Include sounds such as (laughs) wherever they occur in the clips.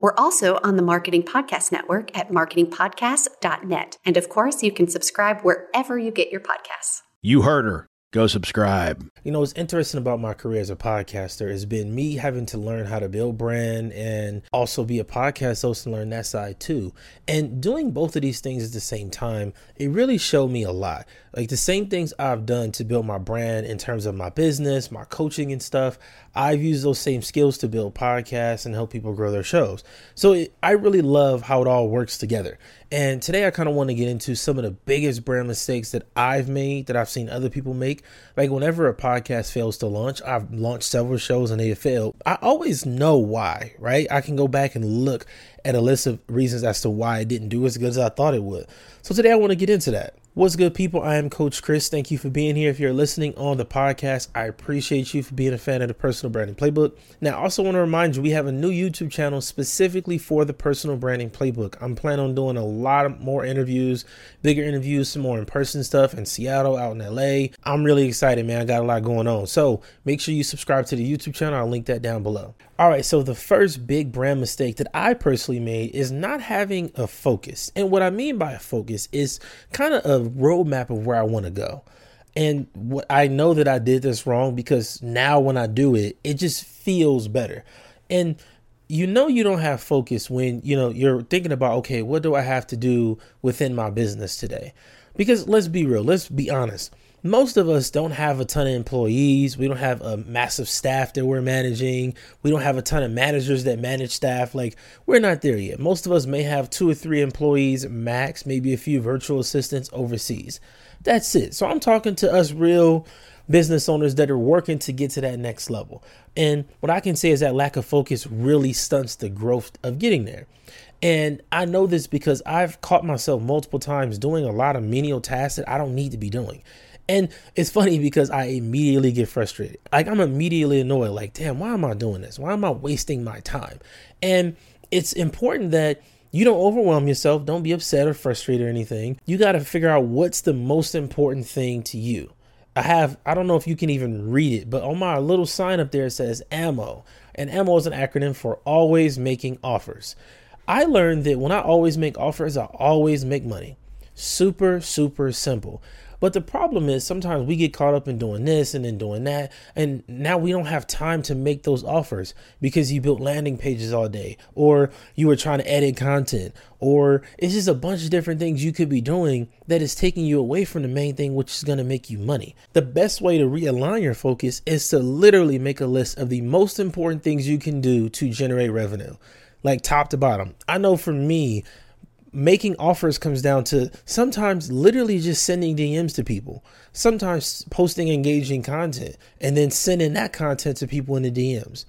We're also on the Marketing Podcast Network at marketingpodcast.net. And of course, you can subscribe wherever you get your podcasts. You heard her. Go subscribe. You know, what's interesting about my career as a podcaster has been me having to learn how to build brand and also be a podcast host and learn that side too. And doing both of these things at the same time, it really showed me a lot. Like the same things I've done to build my brand in terms of my business, my coaching and stuff, I've used those same skills to build podcasts and help people grow their shows. So it, I really love how it all works together. And today I kind of want to get into some of the biggest brand mistakes that I've made that I've seen other people make. Like whenever a podcast fails to launch, I've launched several shows and they have failed. I always know why, right? I can go back and look at a list of reasons as to why it didn't do as good as I thought it would. So today I want to get into that. What's good, people? I am Coach Chris. Thank you for being here. If you're listening on the podcast, I appreciate you for being a fan of the Personal Branding Playbook. Now, I also want to remind you we have a new YouTube channel specifically for the Personal Branding Playbook. I'm planning on doing a lot more interviews, bigger interviews, some more in person stuff in Seattle, out in LA. I'm really excited, man. I got a lot going on. So make sure you subscribe to the YouTube channel. I'll link that down below. All right, so the first big brand mistake that I personally made is not having a focus. And what I mean by a focus is kind of a roadmap of where I want to go. And what I know that I did this wrong because now when I do it, it just feels better. And you know you don't have focus when, you know, you're thinking about, okay, what do I have to do within my business today? Because let's be real, let's be honest most of us don't have a ton of employees. We don't have a massive staff that we're managing. We don't have a ton of managers that manage staff. Like, we're not there yet. Most of us may have two or three employees max, maybe a few virtual assistants overseas. That's it. So, I'm talking to us real business owners that are working to get to that next level. And what I can say is that lack of focus really stunts the growth of getting there. And I know this because I've caught myself multiple times doing a lot of menial tasks that I don't need to be doing. And it's funny because I immediately get frustrated. Like I'm immediately annoyed. Like, damn, why am I doing this? Why am I wasting my time? And it's important that you don't overwhelm yourself. Don't be upset or frustrated or anything. You got to figure out what's the most important thing to you. I have, I don't know if you can even read it, but on my little sign up there it says AMO. And AMO is an acronym for always making offers. I learned that when I always make offers, I always make money. Super, super simple. But the problem is sometimes we get caught up in doing this and then doing that. And now we don't have time to make those offers because you built landing pages all day or you were trying to edit content or it's just a bunch of different things you could be doing that is taking you away from the main thing, which is going to make you money. The best way to realign your focus is to literally make a list of the most important things you can do to generate revenue, like top to bottom. I know for me, making offers comes down to sometimes literally just sending DMs to people, sometimes posting engaging content, and then sending that content to people in the DMs.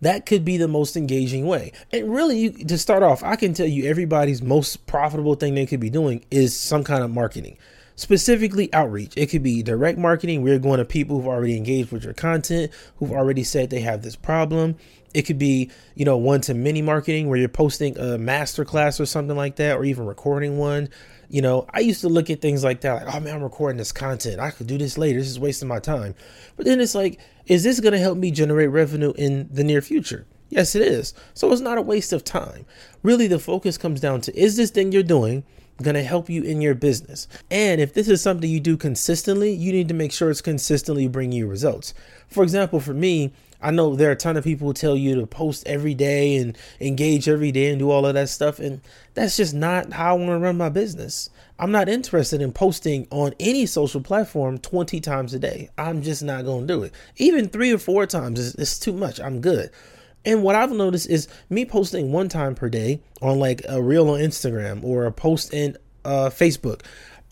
That could be the most engaging way. And really, you, to start off, I can tell you everybody's most profitable thing they could be doing is some kind of marketing specifically outreach. It could be direct marketing. We're going to people who've already engaged with your content, who've already said they have this problem. It could be, you know, one to many marketing where you're posting a master class or something like that, or even recording one. You know, I used to look at things like that, like, oh man, I'm recording this content. I could do this later. This is wasting my time. But then it's like, is this going to help me generate revenue in the near future? Yes, it is. So it's not a waste of time. Really, the focus comes down to is this thing you're doing going to help you in your business? And if this is something you do consistently, you need to make sure it's consistently bringing you results. For example, for me, I know there are a ton of people who tell you to post every day and engage every day and do all of that stuff. And that's just not how I want to run my business. I'm not interested in posting on any social platform 20 times a day. I'm just not going to do it. Even three or four times is, is too much. I'm good. And what I've noticed is me posting one time per day on like a reel on Instagram or a post in uh, Facebook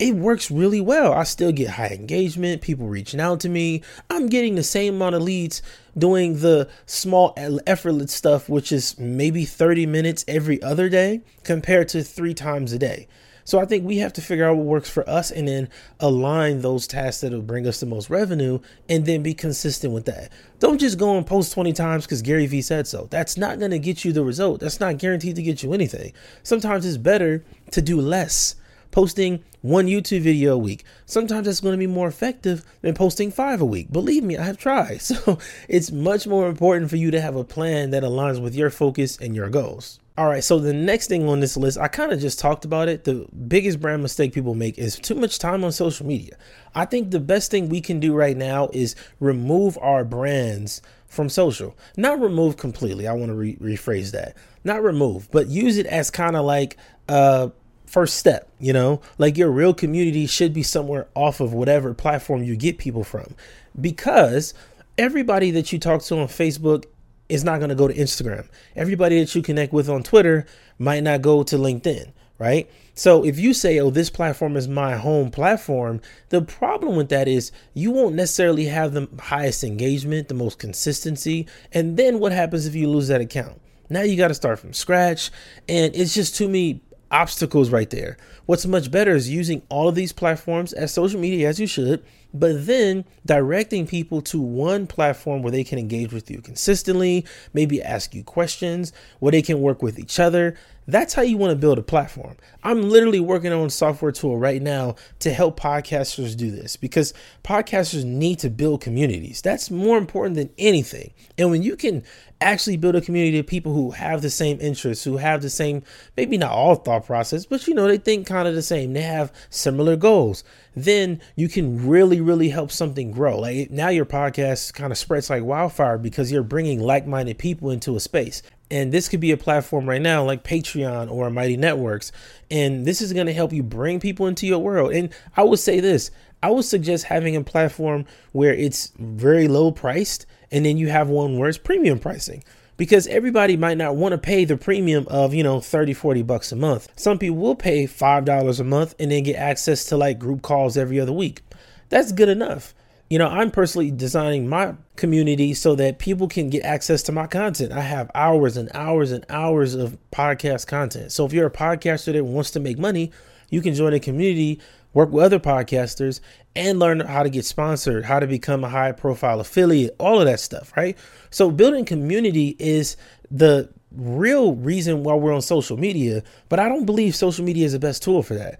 it works really well. I still get high engagement, people reaching out to me. I'm getting the same amount of leads doing the small effortless stuff, which is maybe 30 minutes every other day compared to three times a day. So I think we have to figure out what works for us and then align those tasks that will bring us the most revenue and then be consistent with that. Don't just go and post 20 times because Gary Vee said so. That's not going to get you the result. That's not guaranteed to get you anything. Sometimes it's better to do less. Posting one YouTube video a week. Sometimes that's going to be more effective than posting five a week. Believe me, I have tried. (laughs) So it's much more important for you to have a plan that aligns with your focus and your goals. All right, so the next thing on this list, I kind of just talked about it. The biggest brand mistake people make is too much time on social media. I think the best thing we can do right now is remove our brands from social. Not remove completely. I want to re- rephrase that. Not remove, but use it as kind of like a first step, you know? Like your real community should be somewhere off of whatever platform you get people from. Because everybody that you talk to on Facebook is not going to go to Instagram. Everybody that you connect with on Twitter might not go to LinkedIn, right? So if you say, oh, this platform is my home platform, the problem with that is you won't necessarily have the highest engagement, the most consistency. And then what happens if you lose that account? Now you got to start from scratch. And it's just too many obstacles right there. What's much better is using all of these platforms as social media as you should but then directing people to one platform where they can engage with you consistently, maybe ask you questions, where they can work with each other. That's how you want to build a platform. I'm literally working on a software tool right now to help podcasters do this because podcasters need to build communities. That's more important than anything. And when you can actually build a community of people who have the same interests, who have the same, maybe not all thought process, but you know, they think kind of the same. They have similar goals. Then you can really, really help something grow. Like now your podcast kind of spreads like wildfire because you're bringing like minded people into a space. And this could be a platform right now like Patreon or Mighty Networks. And this is going to help you bring people into your world. And I would say this I would suggest having a platform where it's very low priced and then you have one where it's premium pricing because everybody might not want to pay the premium of you know 30 40 bucks a month some people will pay five dollars a month and then get access to like group calls every other week that's good enough you know i'm personally designing my community so that people can get access to my content i have hours and hours and hours of podcast content so if you're a podcaster that wants to make money you can join a community work with other podcasters, and learn how to get sponsored, how to become a high profile affiliate, all of that stuff, right? So, building community is the real reason why we're on social media, but I don't believe social media is the best tool for that.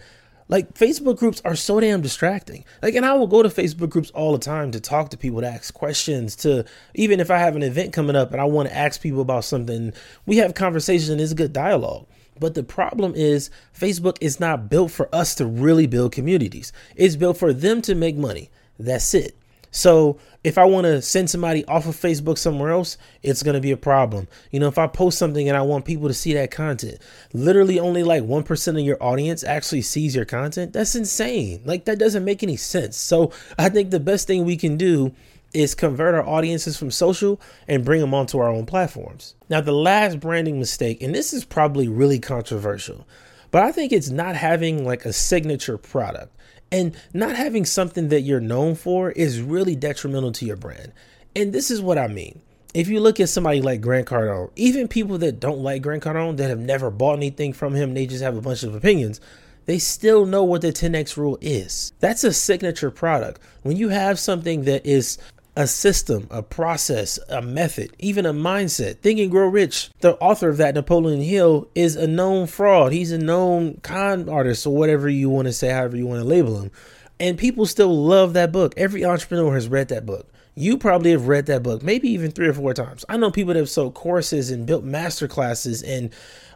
Like Facebook groups are so damn distracting. Like, and I will go to Facebook groups all the time to talk to people, to ask questions, to even if I have an event coming up and I want to ask people about something, we have conversations and it's a good dialogue. But the problem is, Facebook is not built for us to really build communities. It's built for them to make money. That's it. So if I want to send somebody off of Facebook somewhere else, it's going to be a problem. You know, if I post something and I want people to see that content, literally only like 1% of your audience actually sees your content. That's insane. Like, that doesn't make any sense. So I think the best thing we can do is convert our audiences from social and bring them onto our own platforms. Now, the last branding mistake, and this is probably really controversial, but I think it's not having like a signature product and not having something that you're known for is really detrimental to your brand. And this is what I mean. If you look at somebody like Grant Cardone, even people that don't like Grant Cardone, that have never bought anything from him, they just have a bunch of opinions, they still know what the 10x rule is. That's a signature product. When you have something that is a system, a process, a method, even a mindset. Think and Grow Rich, the author of that, Napoleon Hill, is a known fraud. He's a known con artist, or whatever you want to say, however you want to label him. And people still love that book. Every entrepreneur has read that book. You probably have read that book, maybe even three or four times. I know people that have sold courses and built master classes and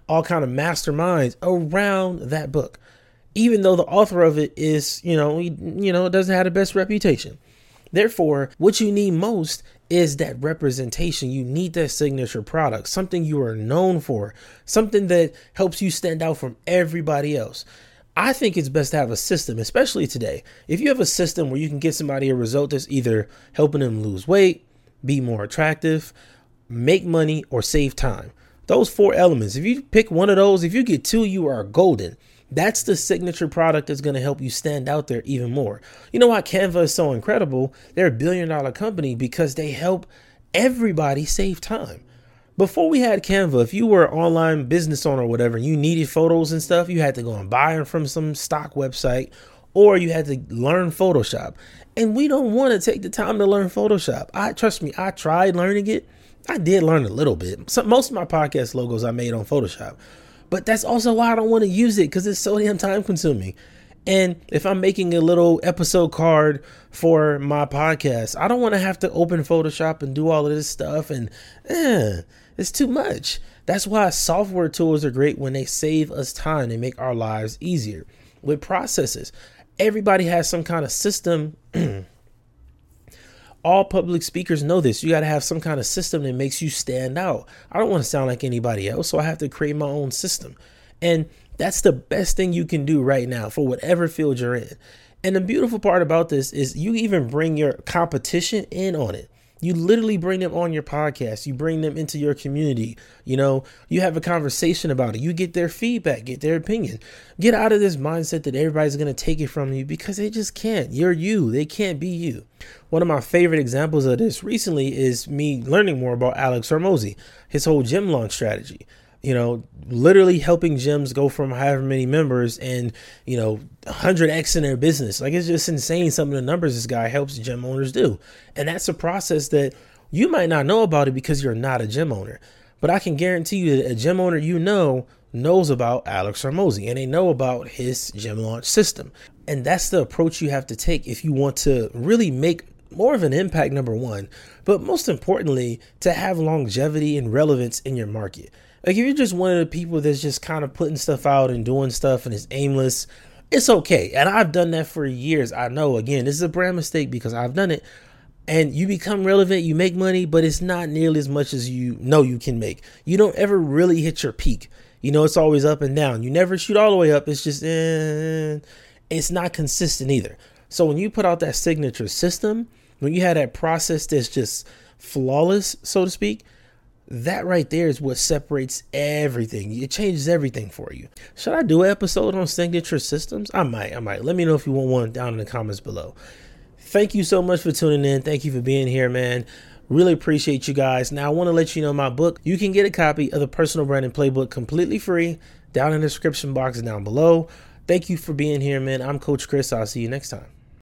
all kind of masterminds around that book. Even though the author of it is, you know, you know, doesn't have the best reputation. Therefore, what you need most is that representation. You need that signature product, something you are known for, something that helps you stand out from everybody else. I think it's best to have a system, especially today. If you have a system where you can get somebody a result that's either helping them lose weight, be more attractive, make money, or save time. Those four elements, if you pick one of those, if you get two, you are golden. That's the signature product that's going to help you stand out there even more. You know why Canva is so incredible? They're a billion dollar company because they help everybody save time. Before we had Canva, if you were an online business owner or whatever, and you needed photos and stuff, you had to go and buy them from some stock website or you had to learn Photoshop. And we don't want to take the time to learn Photoshop. I trust me, I tried learning it. I did learn a little bit. So most of my podcast logos I made on Photoshop. But that's also why I don't want to use it because it's so damn time consuming. And if I'm making a little episode card for my podcast, I don't want to have to open Photoshop and do all of this stuff. And eh, it's too much. That's why software tools are great when they save us time. They make our lives easier. With processes, everybody has some kind of system. (clears throat) All public speakers know this. You got to have some kind of system that makes you stand out. I don't want to sound like anybody else, so I have to create my own system. And that's the best thing you can do right now for whatever field you're in. And the beautiful part about this is you even bring your competition in on it. You literally bring them on your podcast. You bring them into your community. You know, you have a conversation about it. You get their feedback, get their opinion. Get out of this mindset that everybody's going to take it from you because they just can't. You're you. They can't be you. One of my favorite examples of this recently is me learning more about Alex Hormozi, his whole gym launch strategy you know, literally helping gyms go from however many members and, you know, 100x in their business. Like it's just insane some of the numbers this guy helps gym owners do. And that's a process that you might not know about it because you're not a gym owner. But I can guarantee you that a gym owner you know knows about Alex Hormozi and they know about his gym launch system. And that's the approach you have to take if you want to really make more of an impact, number one, but most importantly, to have longevity and relevance in your market. Like if you're just one of the people that's just kind of putting stuff out and doing stuff and it's aimless, it's okay. And I've done that for years. I know again, this is a brand mistake because I've done it. And you become relevant, you make money, but it's not nearly as much as you know you can make. You don't ever really hit your peak. You know, it's always up and down. You never shoot all the way up. It's just, eh, it's not consistent either. So when you put out that signature system, when you have that process that's just flawless, so to speak, that right there is what separates everything. It changes everything for you. Should I do an episode on signature systems? I might. I might. Let me know if you want one down in the comments below. Thank you so much for tuning in. Thank you for being here, man. Really appreciate you guys. Now, I want to let you know my book. You can get a copy of the Personal Branding Playbook completely free down in the description box down below. Thank you for being here, man. I'm Coach Chris. I'll see you next time.